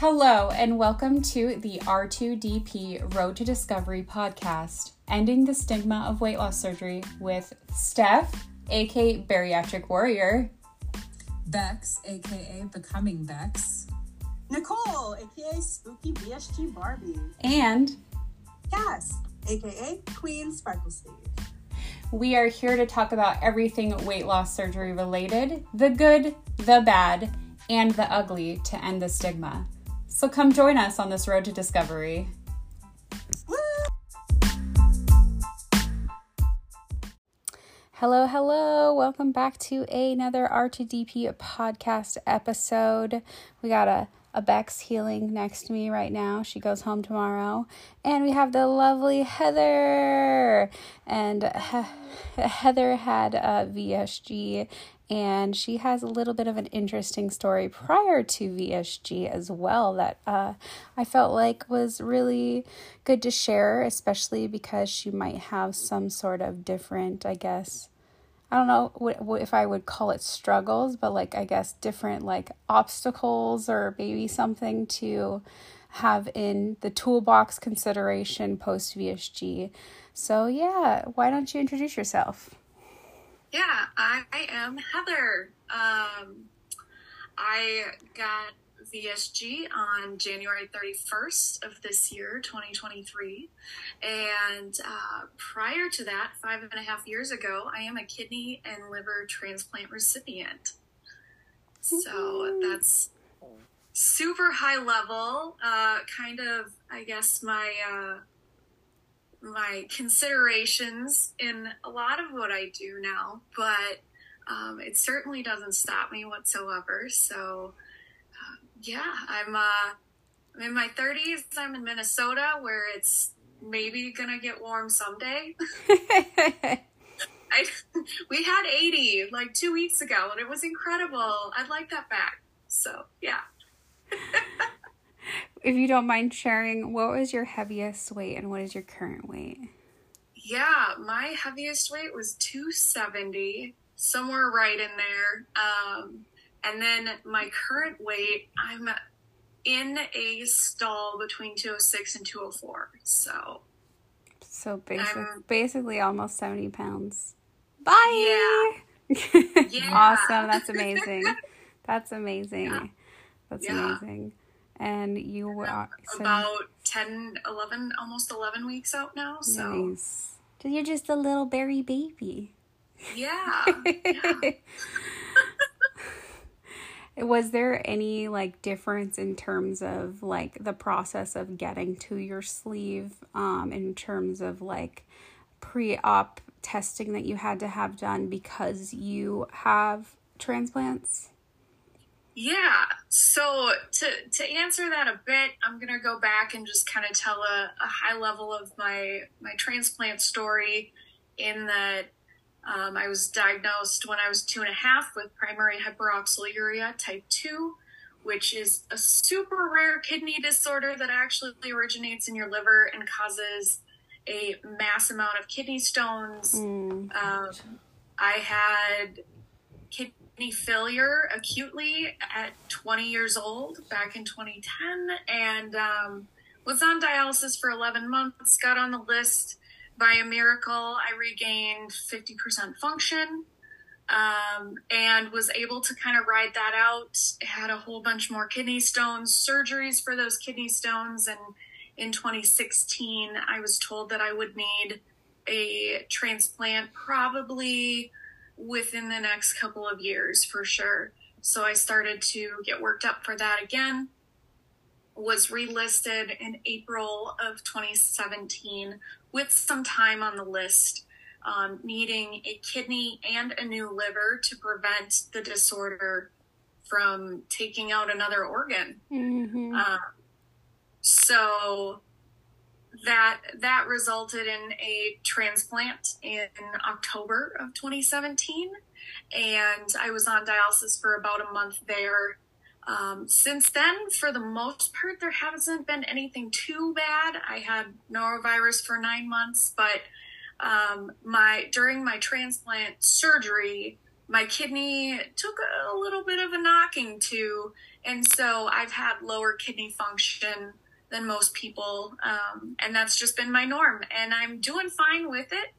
Hello, and welcome to the R2DP Road to Discovery podcast, ending the stigma of weight loss surgery with Steph, aka Bariatric Warrior, Bex, aka Becoming Bex, Nicole, aka Spooky VSG Barbie, and Cass, aka Queen Sparkle Steve. We are here to talk about everything weight loss surgery related the good, the bad, and the ugly to end the stigma. So come join us on this road to discovery. Hello, hello. Welcome back to another R2DP podcast episode. We got a, a Bex healing next to me right now. She goes home tomorrow. And we have the lovely Heather. And he- Heather had uh, a VSG and she has a little bit of an interesting story prior to VSG as well that uh, I felt like was really good to share, especially because she might have some sort of different, I guess. I don't know what, if I would call it struggles, but like I guess different like obstacles or maybe something to have in the toolbox consideration post VSG. So yeah, why don't you introduce yourself? Yeah, I, I am Heather. Um, I got VSG on January 31st of this year, 2023. And uh, prior to that, five and a half years ago, I am a kidney and liver transplant recipient. So that's super high level, uh, kind of, I guess, my. Uh, my considerations in a lot of what I do now, but um, it certainly doesn't stop me whatsoever. So, uh, yeah, I'm uh, I'm in my 30s. I'm in Minnesota, where it's maybe gonna get warm someday. I, we had 80 like two weeks ago, and it was incredible. I'd like that back. So, yeah. if you don't mind sharing, what was your heaviest weight and what is your current weight? Yeah, my heaviest weight was 270, somewhere right in there. Um, and then my current weight, I'm in a stall between 206 and 204. So, so basically, basically almost 70 pounds. Bye. Yeah. yeah. awesome. That's amazing. That's amazing. Yeah. That's Yeah. amazing. And you were so about 10, 11, almost 11 weeks out now. So, nice. So You're just a little bari baby. yeah. yeah. Was there any like difference in terms of like the process of getting to your sleeve um in terms of like pre-op testing that you had to have done because you have transplants? Yeah. So to to answer that a bit, I'm gonna go back and just kind of tell a, a high level of my my transplant story. In that, um, I was diagnosed when I was two and a half with primary hyperoxaluria type two, which is a super rare kidney disorder that actually originates in your liver and causes a mass amount of kidney stones. Mm. Um, I had kidney failure acutely at 20 years old back in 2010 and um, was on dialysis for 11 months. Got on the list by a miracle. I regained 50% function um, and was able to kind of ride that out. Had a whole bunch more kidney stones, surgeries for those kidney stones. And in 2016, I was told that I would need a transplant probably within the next couple of years for sure. So I started to get worked up for that again. Was relisted in April of 2017 with some time on the list, um, needing a kidney and a new liver to prevent the disorder from taking out another organ. Mm-hmm. Um, so that that resulted in a transplant in October of 2017, and I was on dialysis for about a month there. Um, since then, for the most part, there hasn't been anything too bad. I had norovirus for nine months, but um, my during my transplant surgery, my kidney took a little bit of a knocking too, and so I've had lower kidney function than most people, um, and that's just been my norm, and I'm doing fine with it.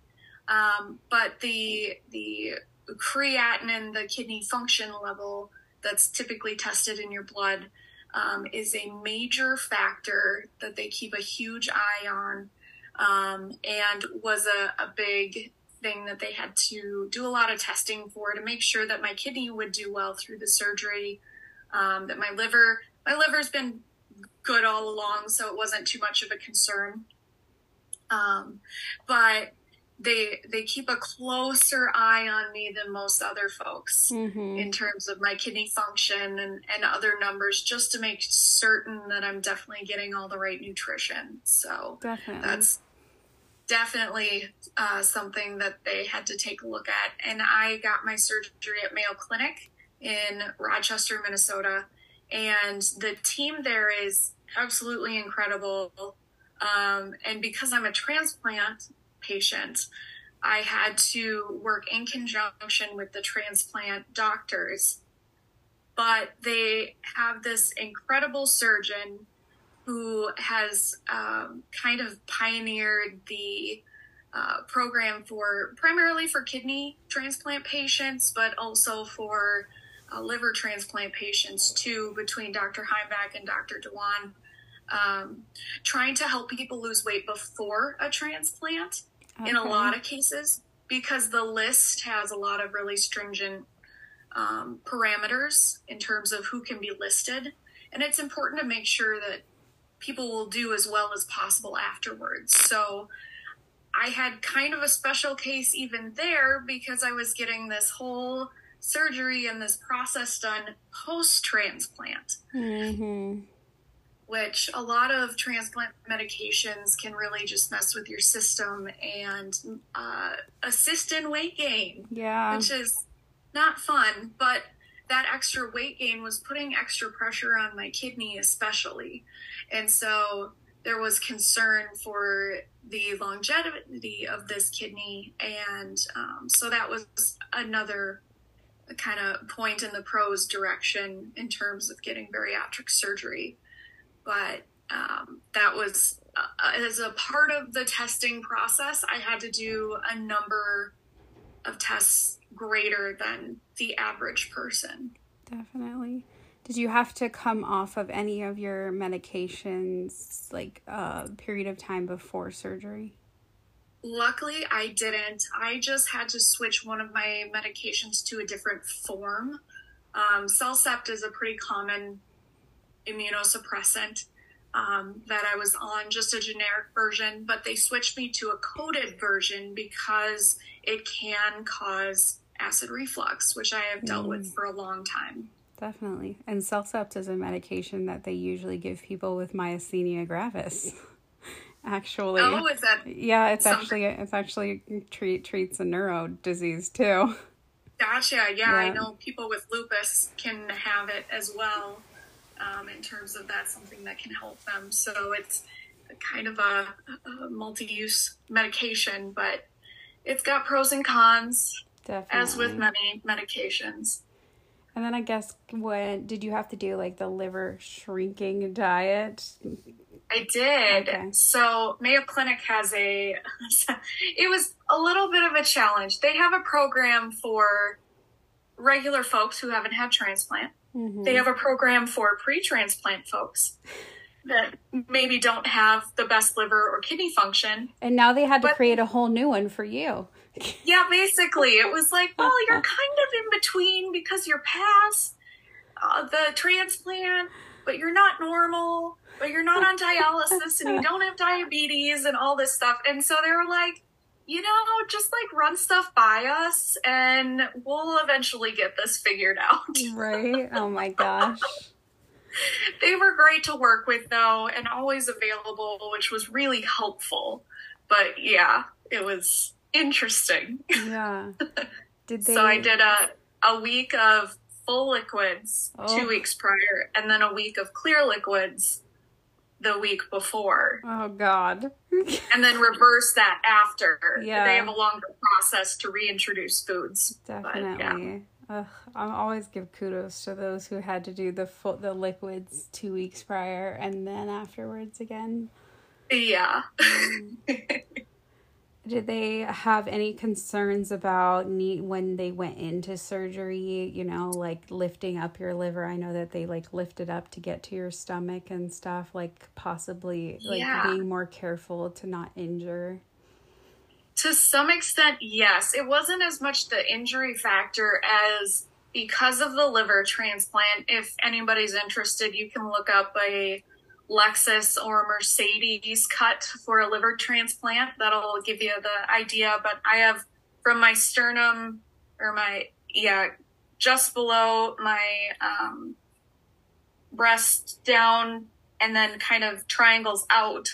Um, but the the creatinine, the kidney function level that's typically tested in your blood, um, is a major factor that they keep a huge eye on, um, and was a, a big thing that they had to do a lot of testing for to make sure that my kidney would do well through the surgery, um, that my liver, my liver's been good all along, so it wasn't too much of a concern. Um, but they they keep a closer eye on me than most other folks Mm-hmm. in terms of my kidney function and, and other numbers just to make certain that I'm definitely getting all the right nutrition. So Definitely. that's definitely uh, something that they had to take a look at. And I got my surgery at Mayo Clinic in Rochester, Minnesota. And the team there is absolutely incredible. Um, and because I'm a transplant patient, I had to work in conjunction with the transplant doctors. But they have this incredible surgeon who has um, kind of pioneered the uh, program for primarily for kidney transplant patients, but also for uh, liver transplant patients too, between Dr. Heimbach and Dr. Dewan, um, trying to help people lose weight before a transplant in a lot of cases because the list has a lot of really stringent um, parameters in terms of who can be listed. And it's important to make sure that people will do as well as possible afterwards. So I had kind of a special case even there because I was getting this whole surgery and this process done post transplant Mm-hmm. which a lot of transplant medications can really just mess with your system and uh, assist in weight gain, Yeah. which is not fun. But that extra weight gain was putting extra pressure on my kidney, especially. And so there was concern for the longevity of this kidney. And um, so that was another kind of point in the pros direction in terms of getting bariatric surgery but um, that was uh, as a part of the testing process i had to do a number of tests greater than the average person Definitely. Did you have to come off of any of your medications like a uh, period of time before surgery? Luckily i didn't i just had to switch one of my medications to a different form um, cellcept is a pretty common immunosuppressant um, that I was on, just a generic version, but they switched me to a coated version because it can cause acid reflux, which I have dealt with for a long time. Definitely. And Cellcept is a medication that they usually give people with myasthenia gravis. Actually. Oh, is that yeah, it's something- actually it's actually treat treats a neuro disease too. gotcha? Yeah, I know people with lupus can have it as well. Um, in terms of that's something that can help them. So it's kind of a, a multi-use medication, but it's got pros and cons, Definitely. as with many medications. And then I guess what did you have to do like the liver shrinking diet? I did. Okay. So Mayo Clinic has a. It was a little bit of a challenge. They have a program for regular folks who haven't had transplant. Mm-hmm. They have a program for pre-transplant folks that maybe don't have the best liver or kidney function. And now they had to create a whole new one for you. Yeah, basically, it was like, well, you're kind of in between because you're past uh, the transplant, but you're not normal, but you're not on dialysis and you don't have diabetes and all this stuff. And so they were like, you know, just like run stuff by us and we'll eventually get this figured out. Right? Oh my gosh. they were great to work with though and always available, which was really helpful. But yeah, it was interesting. Yeah. Did they So I did a a week of full liquids Oh. two weeks prior, and then a week of clear liquids the week before Oh God. and then reverse that after. Yeah. They have a longer process to reintroduce foods. But, yeah. Definitely. Ugh, I always give kudos to those who had to do the full, the liquids two weeks prior and then afterwards again. Yeah. Mm. Did they have any concerns about need when they went into surgery? You know, like lifting up your liver. I know that they like lift it up to get to your stomach and stuff. Like possibly like Yeah. being more careful to not injure. To some extent, yes. It wasn't as much the injury factor as because of the liver transplant. If anybody's interested, you can look up a Lexus or Mercedes cut for a liver transplant. That'll give you the idea. But I have from my sternum or my, yeah, just below my um, breast down and then kind of triangles out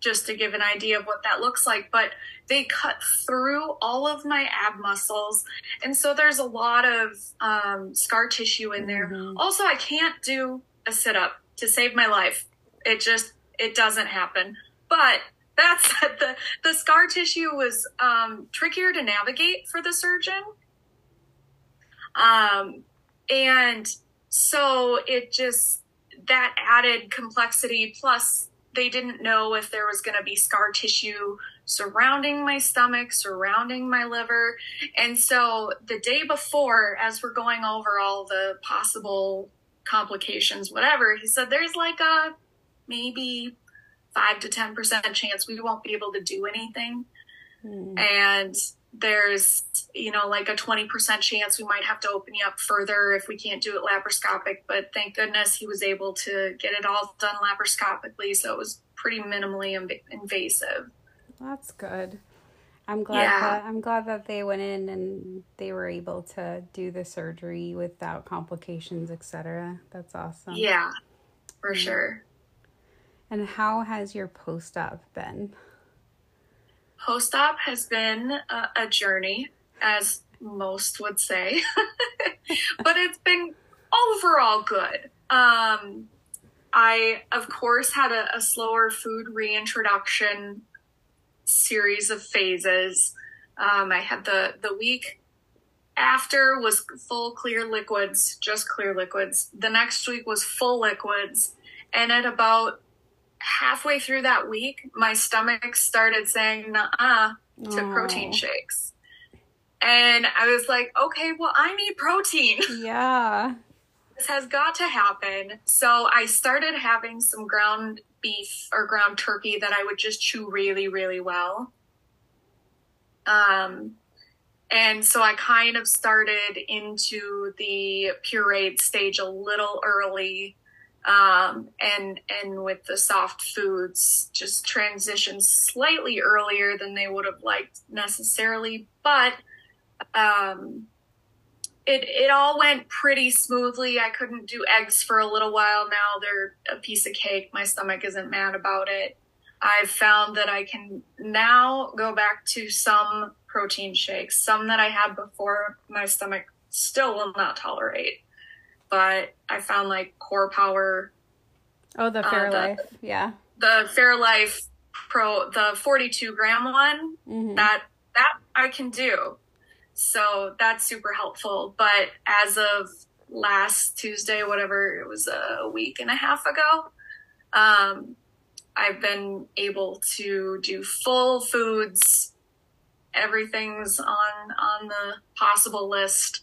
just to give an idea of what that looks like. But they cut through all of my ab muscles. And so there's a lot of um, scar tissue in there. Mhm. Also, I can't do a sit up to save my life. It just, it doesn't happen. But that said, the, the scar tissue was um, trickier to navigate for the surgeon. Um, and so it just, that added complexity. Plus, they didn't know if there was going to be scar tissue surrounding my stomach, surrounding my liver. And so the day before, as we're going over all the possible complications, whatever, he said there's like a maybe five to 10% chance we won't be able to do anything. Mm. And there's, you know, like a 20% chance we might have to open you up further if we can't do it laparoscopic. But thank goodness he was able to get it all done laparoscopically. So it was pretty minimally inv- invasive. That's good. I'm glad Yeah. that I'm glad that they went in and they were able to do the surgery without complications, etc. That's awesome. Yeah, for Mm-hmm. sure. And how has your post-op been? Post op has been a, a journey, as most would say, but it's been overall good. Um, I, of course, had a, a slower food reintroduction series of phases. Um, I had the, the week after was full clear liquids, just clear liquids. The next week was full liquids. And at about halfway through that week, my stomach started saying nah to Aw. protein shakes. And I was like, okay, well, I need protein. Yeah. this has got to happen. So I started having some ground beef or ground turkey that I would just chew really, really well. Um, and so I kind of started into the pureed stage a little early. Um, and, and with the soft foods, just transitioned slightly earlier than they would have liked necessarily. But, um, it it all went pretty smoothly. I couldn't do eggs for a little while now. They're a piece of cake. My stomach isn't mad about it. I've found that I can now go back to some protein shakes, some that I had before my stomach still will not tolerate. But I found like Core Power, Oh, the Uh, the- Fairlife. yeah. the Fairlife Pro, the 42 gram one, hmm that that I can do. So that's super helpful. But as of last Tuesday, whatever it was a week and a half ago, um, I've been able to do full foods. Everything's on on the possible list,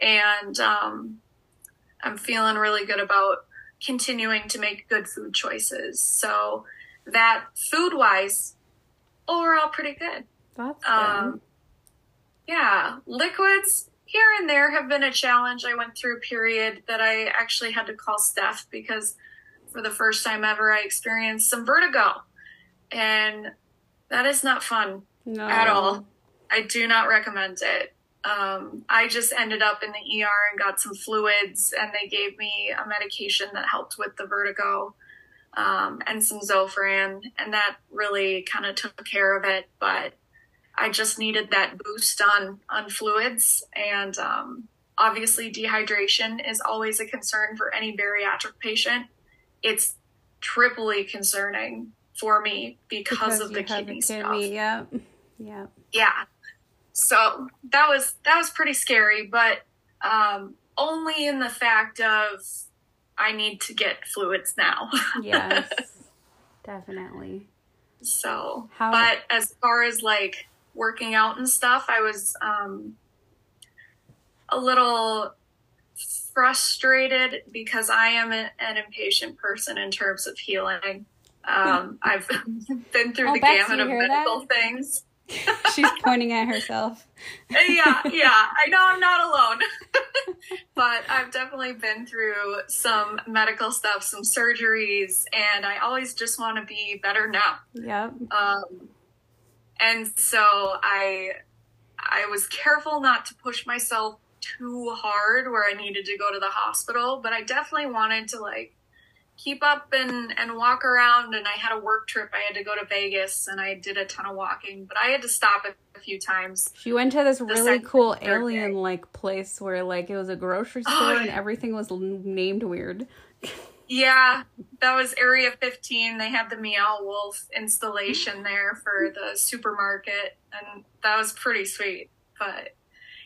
and um, I'm feeling really good about continuing to make good food choices. So that food wise, overall pretty good. That's good. Um, yeah, liquids here and there have been a challenge. I went through a period that I actually had to call Steph because for the first time ever, I experienced some vertigo. And that is not fun no. at all. I do not recommend it. Um, I just ended up in the ER and got some fluids, and they gave me a medication that helped with the vertigo um, and some Zofran, and that really kind of took care of it. But I just needed that boost on on fluids, and um, obviously dehydration is always a concern for any bariatric patient. It's triply concerning for me because, of the have kidney stuff. kidney. Yep. Yep. Yeah. So that was that was pretty scary, but um, only in the fact of I need to get fluids now. Yes. Definitely. So, How- but as far as like working out and stuff, I was um, a little frustrated because I am a, an impatient person in terms of healing. Um, I've been through Oh, the Bex, gamut of hear that? medical things. She's pointing at herself. yeah, yeah, I know I'm not alone. but I've definitely been through some medical stuff, some surgeries, and I always just want to be better now. Yep. Um, and so I I was careful not to push myself too hard where I needed to go to the hospital, but I definitely wanted to like keep up and and walk around and I had a work trip. I had to go to Vegas and I did a ton of walking, but I had to stop a, a few times. She went to this really cool alien like place where like it was a grocery Oh, store and everything was named weird. Yeah, that was Area 15. They had the Meow Wolf installation there for the supermarket, and that was pretty sweet. But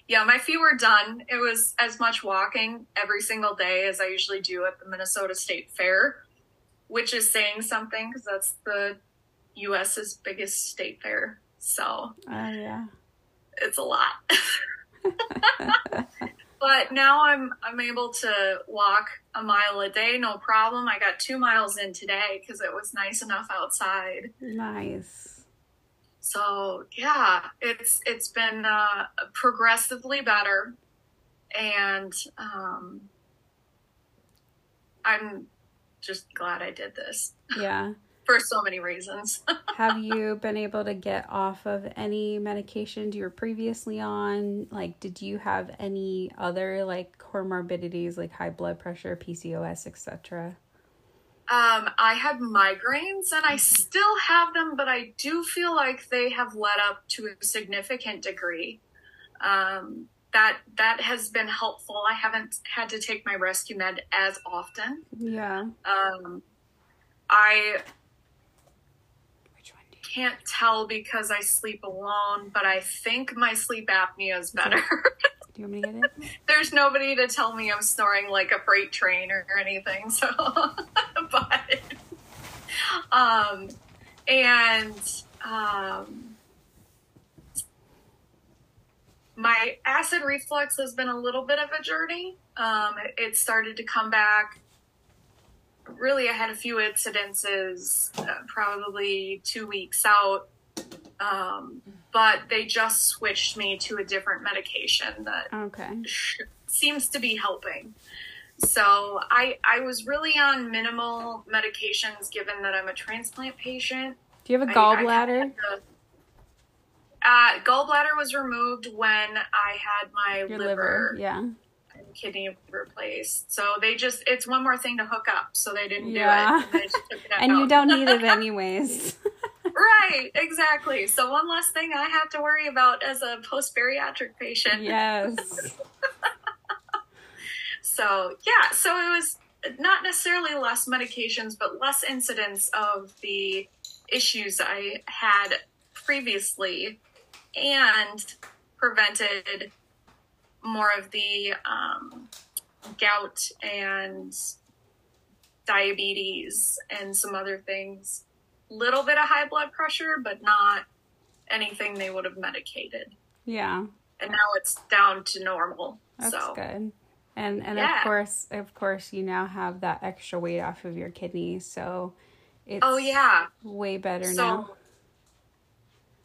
yeah, my feet were done. It was as much walking every single day as I usually do at the Minnesota State Fair, which is saying something because that's the U.S.'s biggest state fair. So Oh yeah. it's a lot. but now I'm I'm able to walk a mile a day, no problem. I got two miles in today because it was nice enough outside. Nice. So yeah, it's it's been uh, progressively better, and um, I'm just glad I did this Yeah. for so many reasons. Have you been able to get off of any medications you were previously on? Like, did you have any other like comorbidities like high blood pressure, PCOS, etc.? Um, I had migraines and I still have them, but I do feel like they have let up to a significant degree. Um, that that has been helpful. I haven't had to take my rescue med as often. Yeah. Um, I Which one do you? can't tell because I sleep alone, but I think my sleep apnea is better. Do you want me to get it? There's nobody to tell me I'm snoring like a freight train or anything. So, but, um, and, um, my acid reflux has been a little bit of a journey. Um, it, it started to come back. Really, I had a few incidences, uh, probably two weeks out. Um, but they just switched me to a different medication that Okay. seems to be helping. So I I was really on minimal medications given that I'm a transplant patient. Do you have a gallbladder? had the- uh, gallbladder was removed when I had my Your liver, liver. Yeah. and kidney replaced. So they just it's one more thing to hook up. So they didn't Yeah. do it. Took it And you don't need it anyways. right, exactly. So one less thing I have to worry about as a post bariatric patient. yes. So yeah, so it was not necessarily less medications, but less incidence of the issues I had previously, and prevented more of the um, gout and diabetes and some other things. Little bit of high blood pressure, but not anything they would have medicated. Yeah. And now it's down to normal. That's so good. And and Yeah. of course, of course, you now have that extra weight off of your kidneys, so it's Oh yeah. way better So now.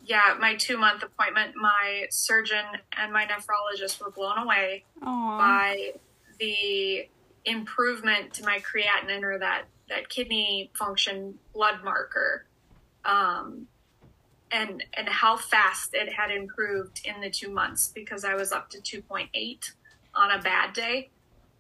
yeah, my two month appointment, my surgeon and my nephrologist were blown away Oh, by the improvement to my creatinine or that that kidney function blood marker. Um and and how fast it had improved in the two months because I was up to 2.8 on a bad day.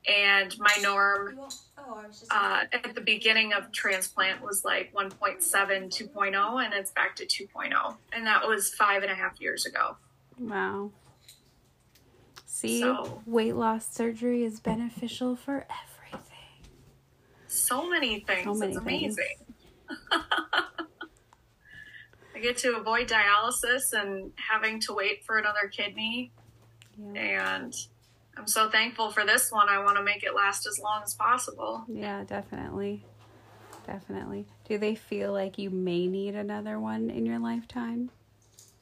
And my norm Oh, I was just. uh, at the beginning of transplant was like 1.7, 2.0, and it's back to 2.0. And that was five and a half years ago. wow. See, So- weight loss surgery is beneficial for everything. so many things. So many it's things. amazing. I get to avoid dialysis and having to wait for another kidney, Yeah. and I'm so thankful for this one. I want to make it last as long as possible. Yeah, definitely. Definitely. Do they feel like you may need another one in your lifetime?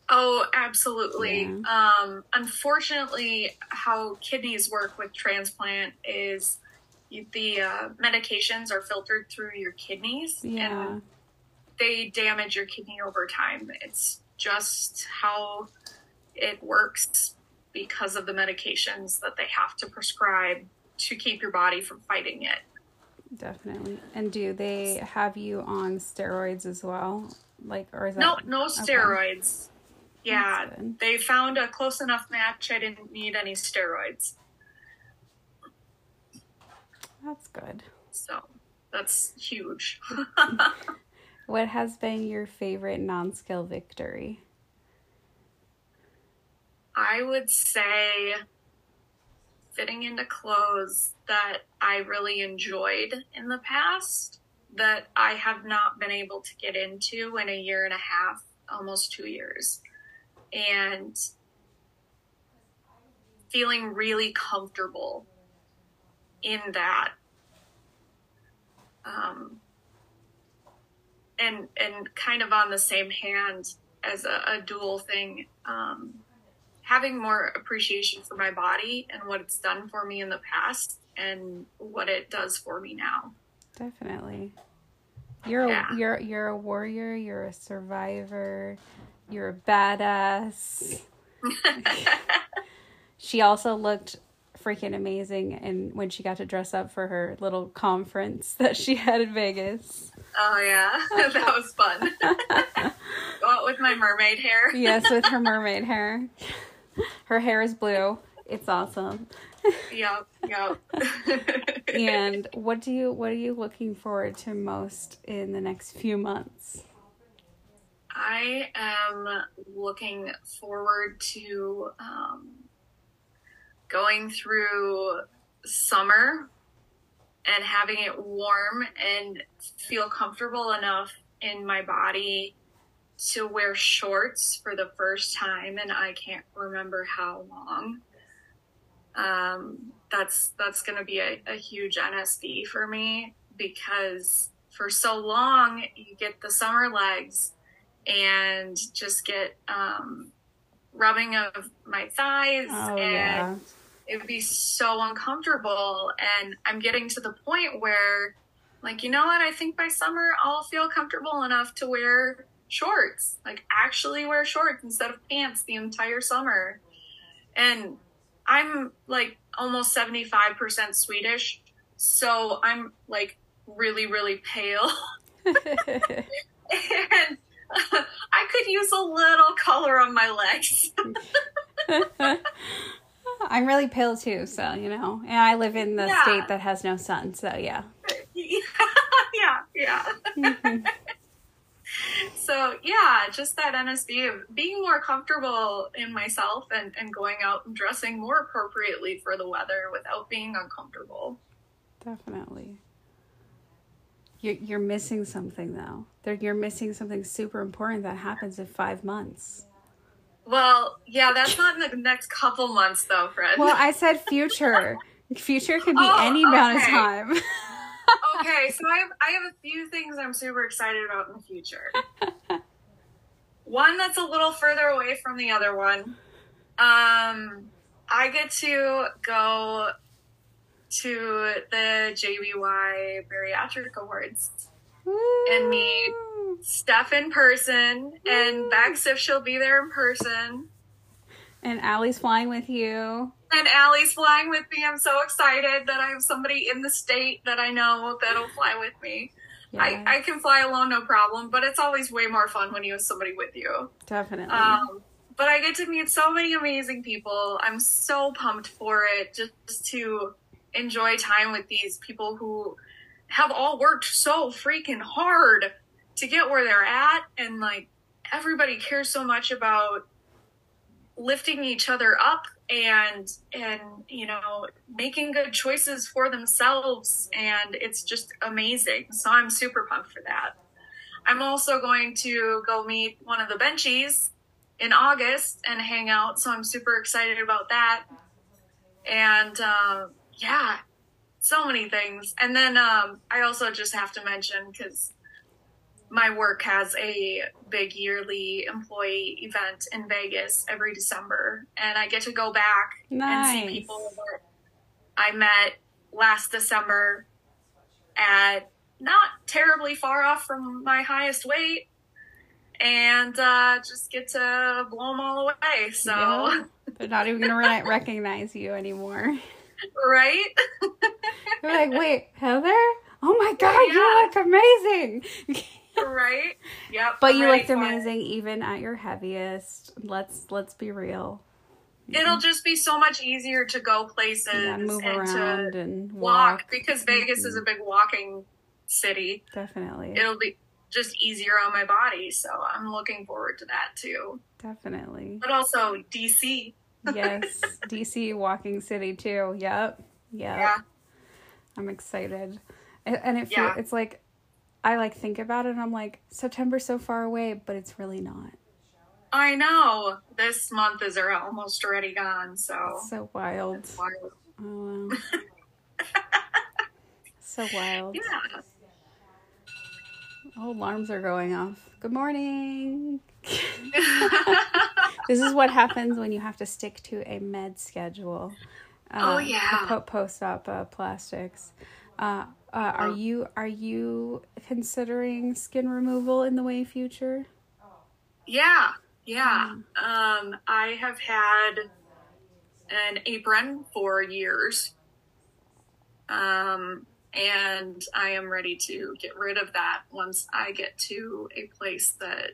Oh, absolutely. Um, unfortunately, how kidneys work with transplant is you, the uh, medications are filtered through your kidneys Yeah. and they damage your kidney over time. It's just how it works because of the medications that they have to prescribe to keep your body from fighting it. Definitely. And do they have you on steroids as well? Like, or is that No, no okay. steroids. Yeah, they found a close enough match. I didn't need any steroids. That's good. So that's huge. What has been your favorite non-scale victory? I would say fitting into clothes that I really enjoyed in the past that I have not been able to get into in a year and a half, almost two years. And feeling really comfortable in that. Um, and and kind of on the same hand as a, a dual thing, um, having more appreciation for my body and what it's done for me in the past and what it does for me now. Definitely. You're Yeah. a, you're you're a warrior. You're a survivor. You're a badass. she also looked freaking amazing, and when she got to dress up for her little conference that she had in Vegas. Oh yeah, that was fun. Go out with my mermaid hair. Yes, with her mermaid hair. Her hair is blue. It's awesome. Yep, yep. And what do you what are you looking forward to most in the next few months? I am looking forward to um, going through summer and having it warm and feel comfortable enough in my body to wear shorts for the first time and I can't remember how long. Um, that's that's going to be a, a huge NSV for me because for so long you get the summer legs and just get um, rubbing of my thighs Oh and yeah. it would be so uncomfortable and i'm getting to the point where like you know what i think by summer i'll feel comfortable enough to wear shorts like actually wear shorts instead of pants the entire summer and i'm like almost 75% swedish so i'm like really really pale and uh, i could use a little color on my legs I'm really pale too, so you know. And I live in the Yeah. state that has no sun, so yeah. yeah, yeah. So yeah, just that NSV of being more comfortable in myself and, and going out and dressing more appropriately for the weather without being uncomfortable. Definitely. You're you're missing something though. There you're missing something super important that happens in five months. Well, yeah, that's not in the next couple months though, Fred. Well, I said future. Future could be Oh, any amount of time. okay, so I have I have a few things I'm super excited about in the future. one that's a little further away from the other one. Um, I get to go to the JBY Bariatric Awards And meet- Steph in person, and Bex if she'll be there in person. And Allie's flying with you. And Allie's flying with me. I'm so excited that I have somebody in the state that I know that'll fly with me. Yeah, I, I can fly alone, no problem, but it's always way more fun when you have somebody with you. definitely. Um, but I get to meet so many amazing people. I'm so pumped for it just to enjoy time with these people who have all worked so freaking hard to get where they're at. And like everybody cares so much about lifting each other up and and you know making good choices for themselves. And it's just amazing. So i'm super pumped for that. I'm also going to go meet one of the benchies in august and hang out. So i'm super excited about that. And uh, yeah so many things. And then um, i also just have to mention because my work has a big yearly employee event in Vegas every December, and I get to go back Nice. and see people that I met last December at not terribly far off from my highest weight, and uh, just get to blow them all away. So, Yeah. They're not even gonna re- recognize you anymore. right? They're like, wait, Heather? Oh my god, Yeah. you look amazing. Right? Yep. but I'm you looked for it. amazing even at your heaviest. Let's let's be real. It'll just be so much easier to go places Yeah, move and around to and walk walk. Mm-hmm. because Vegas is a big walking city. Definitely. It'll be just easier on my body, so I'm looking forward to that too. Definitely. But also DC. Yes. DC walking city too. Yep. Yep. Yeah. I'm excited. And, and it feel, Yeah. it's like I like think about it and I'm like September's so far away, but it's really not. I know. This month is almost already gone, so So wild. it's wild. Oh, wow. so wild. Yeah. Oh, alarms are going off. Good morning. this is what happens when you have to stick to a med schedule. Oh, Uh, yeah. post-op uh, plastics. Uh, uh, are Oh. you are you considering skin removal in the way future? Yeah, yeah. Um, I have had an apron for years. Um, and I am ready to get rid of that once I get to a place that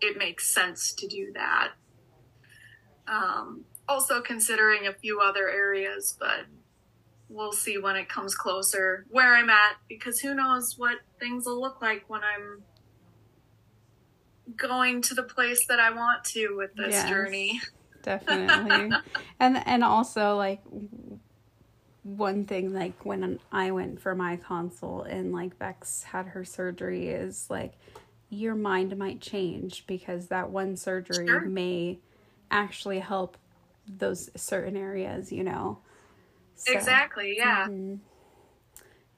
it makes sense to do that. Um, also considering a few other areas, but we'll see when it comes closer where I'm at because who knows what things will look like when I'm going to the place that I want to with this Yes. journey. Definitely. and and also like one thing like when I went for my consult and like Bex had her surgery is like your mind might change because that one surgery Sure. may actually help those certain areas, you know. So, Exactly, yeah. mhm.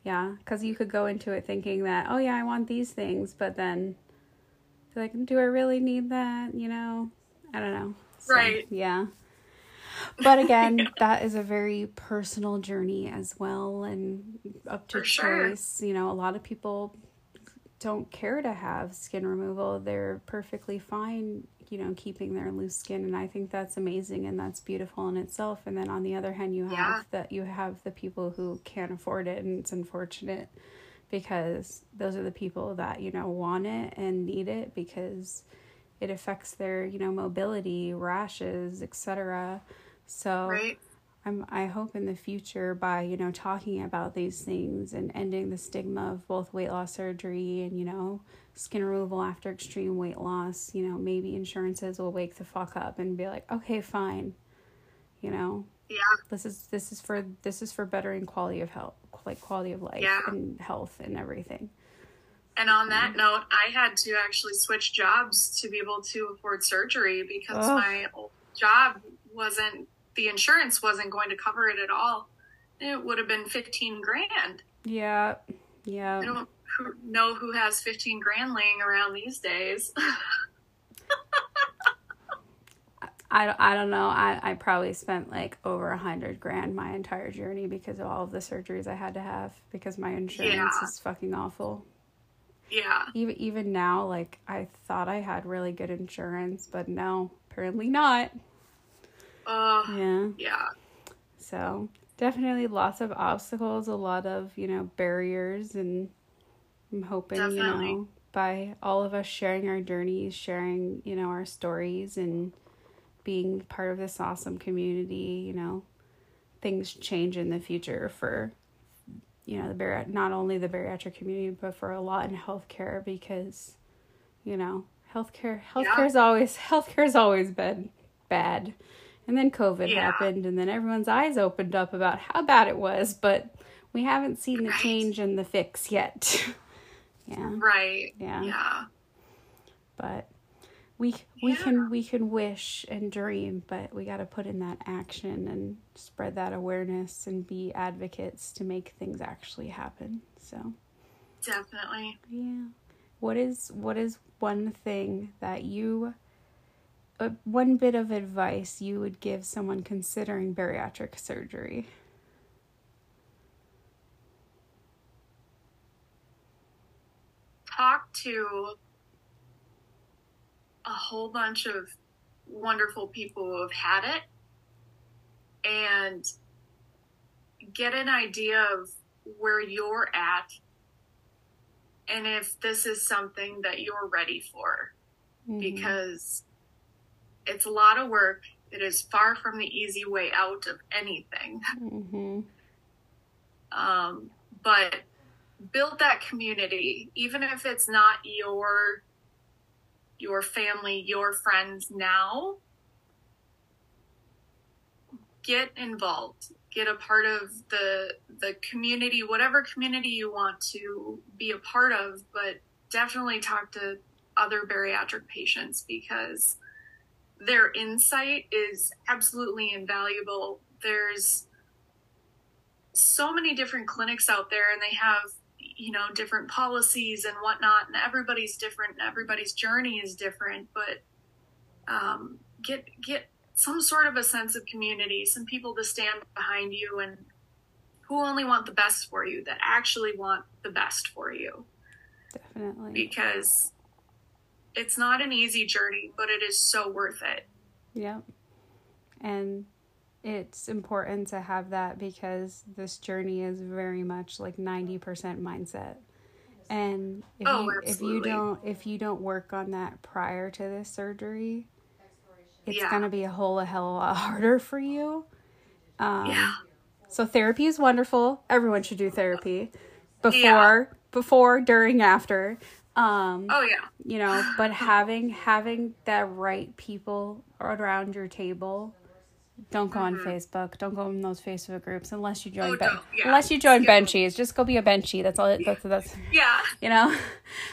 Yeah, because you could go into it thinking that, oh yeah, I want these things, but then like, do I really need that? You know, I don't know. So, Right. Yeah. But again, that is a very personal journey as well, and up to For sure. choice. You know, a lot of people don't care to have skin removal; they're perfectly fine. You know, keeping their loose skin, and I think that's amazing and that's beautiful in itself. And then on the other hand, you have Yeah. that you have the people who can't afford it, and it's unfortunate because those are the people that you know want it and need it because it affects their you know mobility rashes etc so Right? I'm i hope in the future by you know talking about these things and ending the stigma of both weight loss surgery and you know skin removal after extreme weight loss you know maybe insurances will wake the fuck up and be like okay fine you know Yeah. this is this is for this is for bettering quality of health like quality of life Yeah. and health and everything And on that note, I had to actually switch jobs to be able to afford surgery because Ugh. my old job wasn't, the insurance wasn't going to cover it at all. It would have been 15 grand. yeah yeah I don't know who has 15 grand laying around these days. I, I don't know. I, I probably spent like over a hundred grand my entire journey because of all of the surgeries I had to have because my insurance Yeah. is fucking awful. yeah. Even even now, like I thought I had really good insurance, but no, apparently not. Uh, Yeah. yeah. So definitely lots of obstacles, a lot of, you know, barriers and I'm hoping, you know, by all of us sharing our journeys, sharing, you know, our stories and being part of this awesome community, you know, things change in the future for you know, the bari- not only the bariatric community but for a lot in healthcare because you know, healthcare healthcare is always healthcare has always been bad. And then COVID Yeah. happened, and then everyone's eyes opened up about how bad it was, but we haven't seen the Right. change and the fix yet. yeah, Right. Yeah. Yeah. but we we Yeah. can we can wish and dream, but we got to put in that action and spread that awareness and be advocates to make things actually happen. So. Definitely. Yeah. What is what is one thing that you uh, one bit of advice you would give someone considering bariatric surgery? Talk to a whole bunch of wonderful people who have had it and get an idea of where you're at and if this is something that you're ready for because it's a lot of work. It is far from the easy way out of anything. hmm Um, but build that community, even if it's not your your family, your friends now. Get involved. Get a part of the the community, whatever community you want to be a part of, but definitely talk to other bariatric patients because their insight is absolutely invaluable. There's so many different clinics out there and they have you know different policies and whatnot and everybody's different and everybody's journey is different but um, get get some sort of a sense of community some people to stand behind you and who only want the best for you that actually want the best for you Definitely. because it's not an easy journey but it is so worth it Yeah. And it's important to have that because this journey is very much like 90% mindset. And if Oh, you if you don't if you don't work on that prior to this surgery, it's Yeah. going to be a whole a hell of a lot harder for you. Um, yeah So therapy is wonderful. Everyone should do therapy before, Yeah. before, during, after. Um, oh yeah you know, but having having the right people around your table. Don't go on Facebook. Don't go in those Facebook groups unless you join. Mm-hmm. Oh, ben- don't, yeah. Unless you join 'em. Benchies, just go be a Benchy. That's all. It, that's that's yeah you know.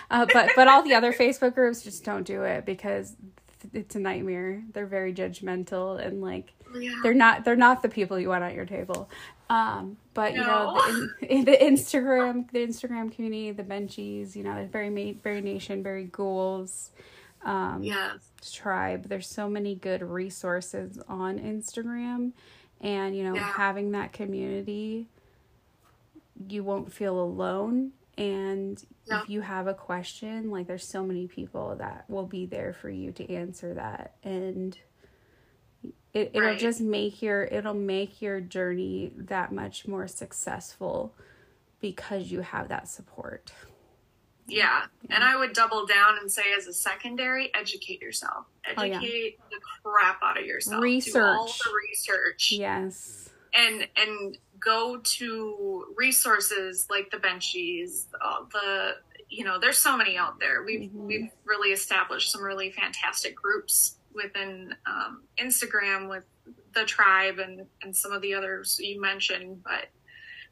Uh, but but all the other Facebook groups, just don't do it because it's a nightmare. They're very judgmental and like yeah they're not they're not the people you want at your table um but you know the, in, the instagram the instagram community the benchies you know the very ma- very nation very ghouls um yes. tribe. There's so many good resources on instagram. And you know Yeah. having that community you won't feel alone. And Yeah. if you have a question like there's so many people that will be there for you to answer that. And it, it'll Right. just make your it'll make your journey that much more successful because you have that support Yeah. And I would double down and say as a secondary, educate yourself. Oh, yeah. Educate the crap out of yourself. Research. Do all the research. yes And and go to resources like the benchies, uh, the you know, there's so many out there. We've Mhm. we've really established some really fantastic groups within um, Instagram with the tribe and and some of the others you mentioned, but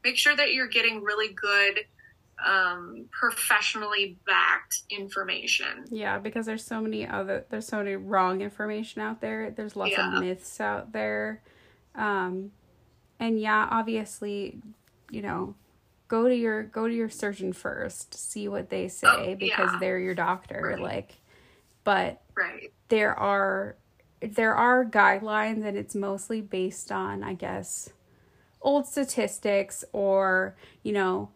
make sure that you're getting really good um, professionally backed information. Yeah, because there's so many other there's so many wrong information out there. There's lots Yeah. of myths out there. Um and yeah, obviously, you know, go to your go to your surgeon first, see what they say Oh, because yeah. they're your doctor Right. like but Right. There are there are guidelines and it's mostly based on I guess old statistics or, you know,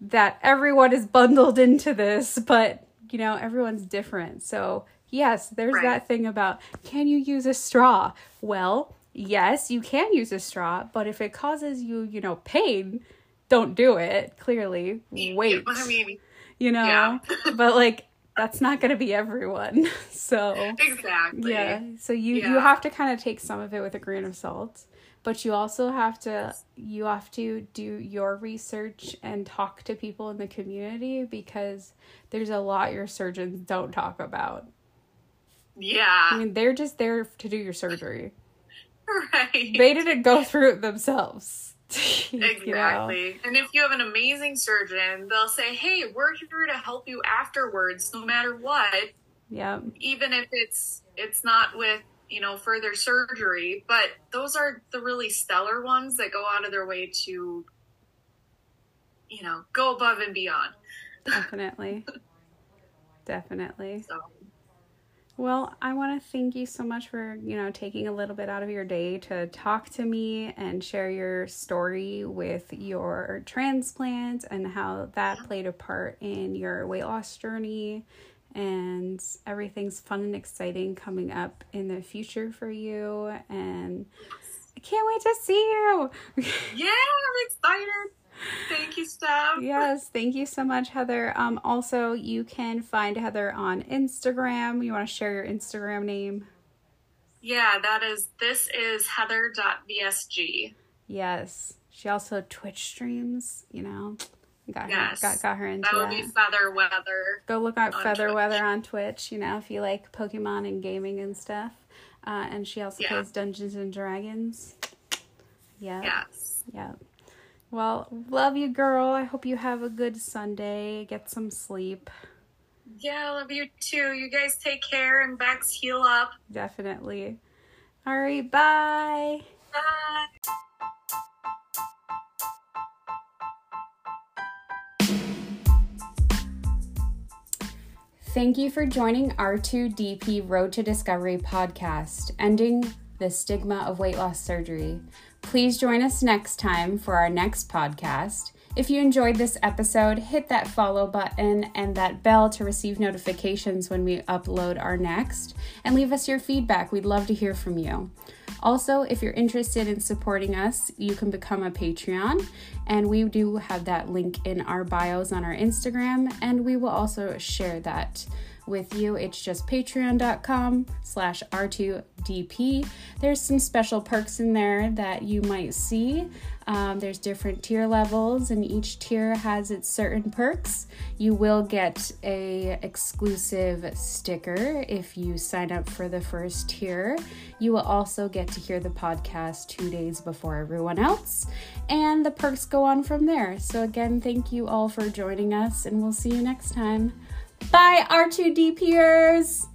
that everyone is bundled into this, but you know, everyone's different. So, yes, there's Right. that thing about can you use a straw? Well, yes, you can use a straw, but if it causes you, you know, pain, don't do it. Clearly, wait. You know, yeah. but like that's not going to be everyone. So, exactly. yeah. So you you have to kind of take some of it with a grain of salt, but you also have to you have to do your research and talk to people in the community because there's a lot your surgeons don't talk about. Yeah. I mean, they're just there to do your surgery. right. They didn't go through it themselves. You know? Exactly. And if you have an amazing surgeon, they'll say, hey, we're here to help you afterwards, no matter what, Yep. even if it's it's not with, you know, further surgery. But those are the really stellar ones that go out of their way to, you know, go above and beyond. Definitely. Definitely. So Well, I want to thank you so much for, you know, taking a little bit out of your day to talk to me and share your story with your transplant and how that played a part in your weight loss journey. And everything's fun and exciting coming up in the future for you. And I can't wait to see you. yeah, I'm excited. Thank you, Steph. yes, thank you so much, Heather. Um, also, you can find Heather on Instagram. You want to share your Instagram name? Yeah, that is this is heather.vsg. Yes. She also Twitch streams, you know. Got her Yes. got, got her into That that. would be feather weather. Go look at Feather Twitch. Weather on Twitch, you know, if you like Pokemon and gaming and stuff. Uh, and she also Yeah. plays Dungeons and Dragons. Yeah. Yes. Yeah. Well, love you, girl. I hope you have a good Sunday. Get some sleep. Yeah, I love you too. You guys take care and backs heal up. Definitely. All right. Bye. Bye. Thank you for joining R2DP Road to Discovery podcast, ending the stigma of weight loss surgery. Please join us next time for our next podcast. If you enjoyed this episode, hit that follow button and that bell to receive notifications when we upload our next, and leave us your feedback. We'd love to hear from you. Also, if you're interested in supporting us, you can become a Patreon, and we do have that link in our bios on our Instagram, and we will also share that with you. It's just patreon.com slash R2DP. There's some special perks in there that you might see. Um, there's different tier levels, and each tier has its certain perks. You will get a exclusive sticker if you sign up for the first tier. You will also get to hear the podcast two days before everyone else, and the perks go on from there. So again, thank you all for joining us, and we'll see you next time. Bye, R2DPers!